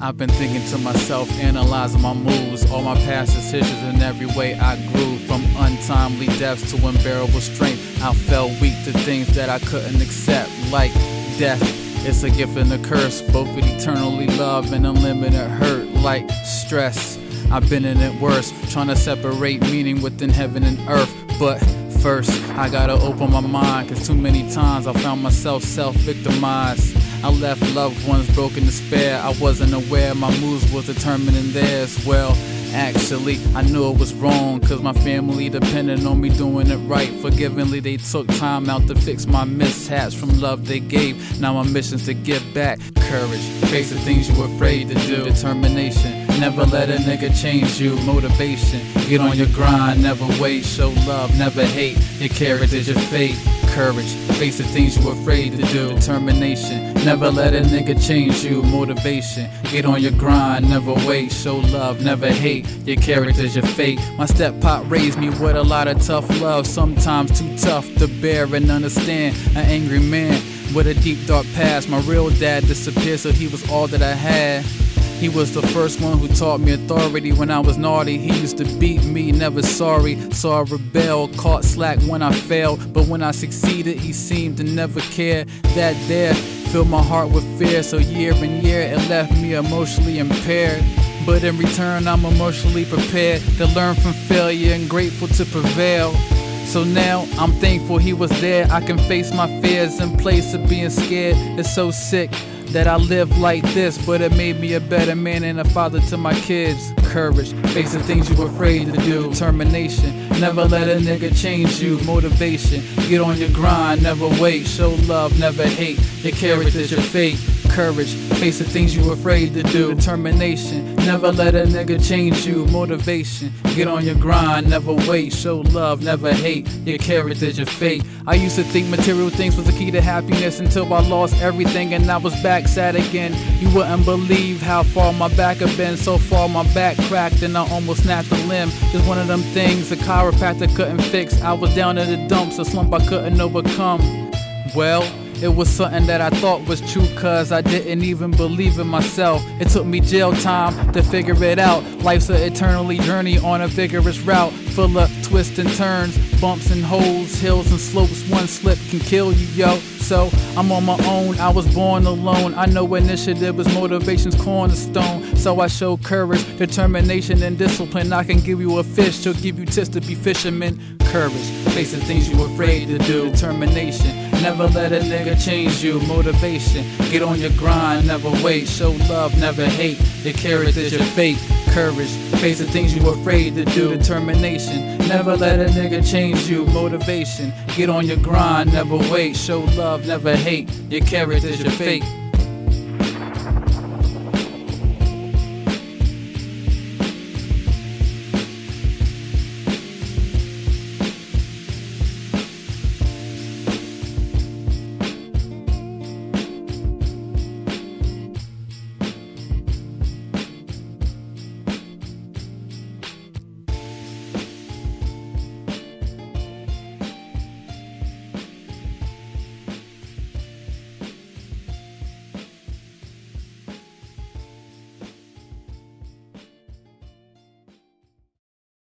I've been thinking to myself, analyzing my moves, all my past decisions, and every way I grew. From untimely deaths to unbearable strength, I fell weak to things that I couldn't accept, like death. It's a gift and a curse, both with eternally love and unlimited hurt, like stress. I've been in it worse, trying to separate meaning within heaven and earth, but first I gotta open my mind, cause too many times I found myself self victimized. I left loved ones broken despair. I wasn't aware my moves was determining theirs. Well, actually, I knew it was wrong, cause my family depended on me doing it right. Forgivingly, they took time out to fix my mishaps from love they gave. Now my mission's to give back courage, face the things you were afraid to do, determination. Never let a nigga change you, motivation. Get on your grind, never wait, show love, never hate. Your character's your fate courage. Face the things you were afraid to do. Determination. Never let a nigga change you. Motivation. Get on your grind. Never wait. Show love. Never hate. Your character's your fate. My step pop raised me with a lot of tough love. Sometimes too tough to bear and understand. An angry man with a deep dark past. My real dad disappeared, so he was all that I had. He was the first one who taught me authority when I was naughty. He used to beat me, never sorry. So I rebelled, caught slack when I failed. But when I succeeded, he seemed to never care. That there filled my heart with fear. So year and year, it left me emotionally impaired. But in return, I'm emotionally prepared to learn from failure and grateful to prevail. So now I'm thankful he was there. I can face my fears in place of being scared. It's so sick that I live like this, but it made me a better man and a father to my kids. Courage, facing things you were afraid to do. Determination, never let a nigga change you. Motivation, get on your grind, never wait. Show love, never hate. Your character's your fate courage, face the things you afraid to do. Determination, never let a nigga change you. Motivation, get on your grind, never wait. Show love, never hate. Your character's your fate. I used to think material things was the key to happiness until I lost everything and I was back sad again. You wouldn't believe how far my back had been. So far my back cracked and I almost snapped a limb. Just one of them things a chiropractor couldn't fix. I was down in the dumps, a slump I couldn't overcome. Well, it was something that I thought was true, cause I didn't even believe in myself. It took me jail time to figure it out. Life's an eternally journey on a vigorous route, full of twists and turns, bumps and holes, hills and slopes. One slip can kill you, yo. So I'm on my own, I was born alone. I know initiative is motivation's cornerstone. So I show courage, determination, and discipline. I can give you a fish, she'll give you tips to be fishermen. Courage, facing things you afraid to do. Determination, Never let a nigga change you. Motivation, get on your grind, never wait. Show love, never hate. Your character's your fate. Courage, face the things you afraid to do. Determination, never let a nigga change you. Motivation, get on your grind, never wait. Show love, never hate. Your character's your fate.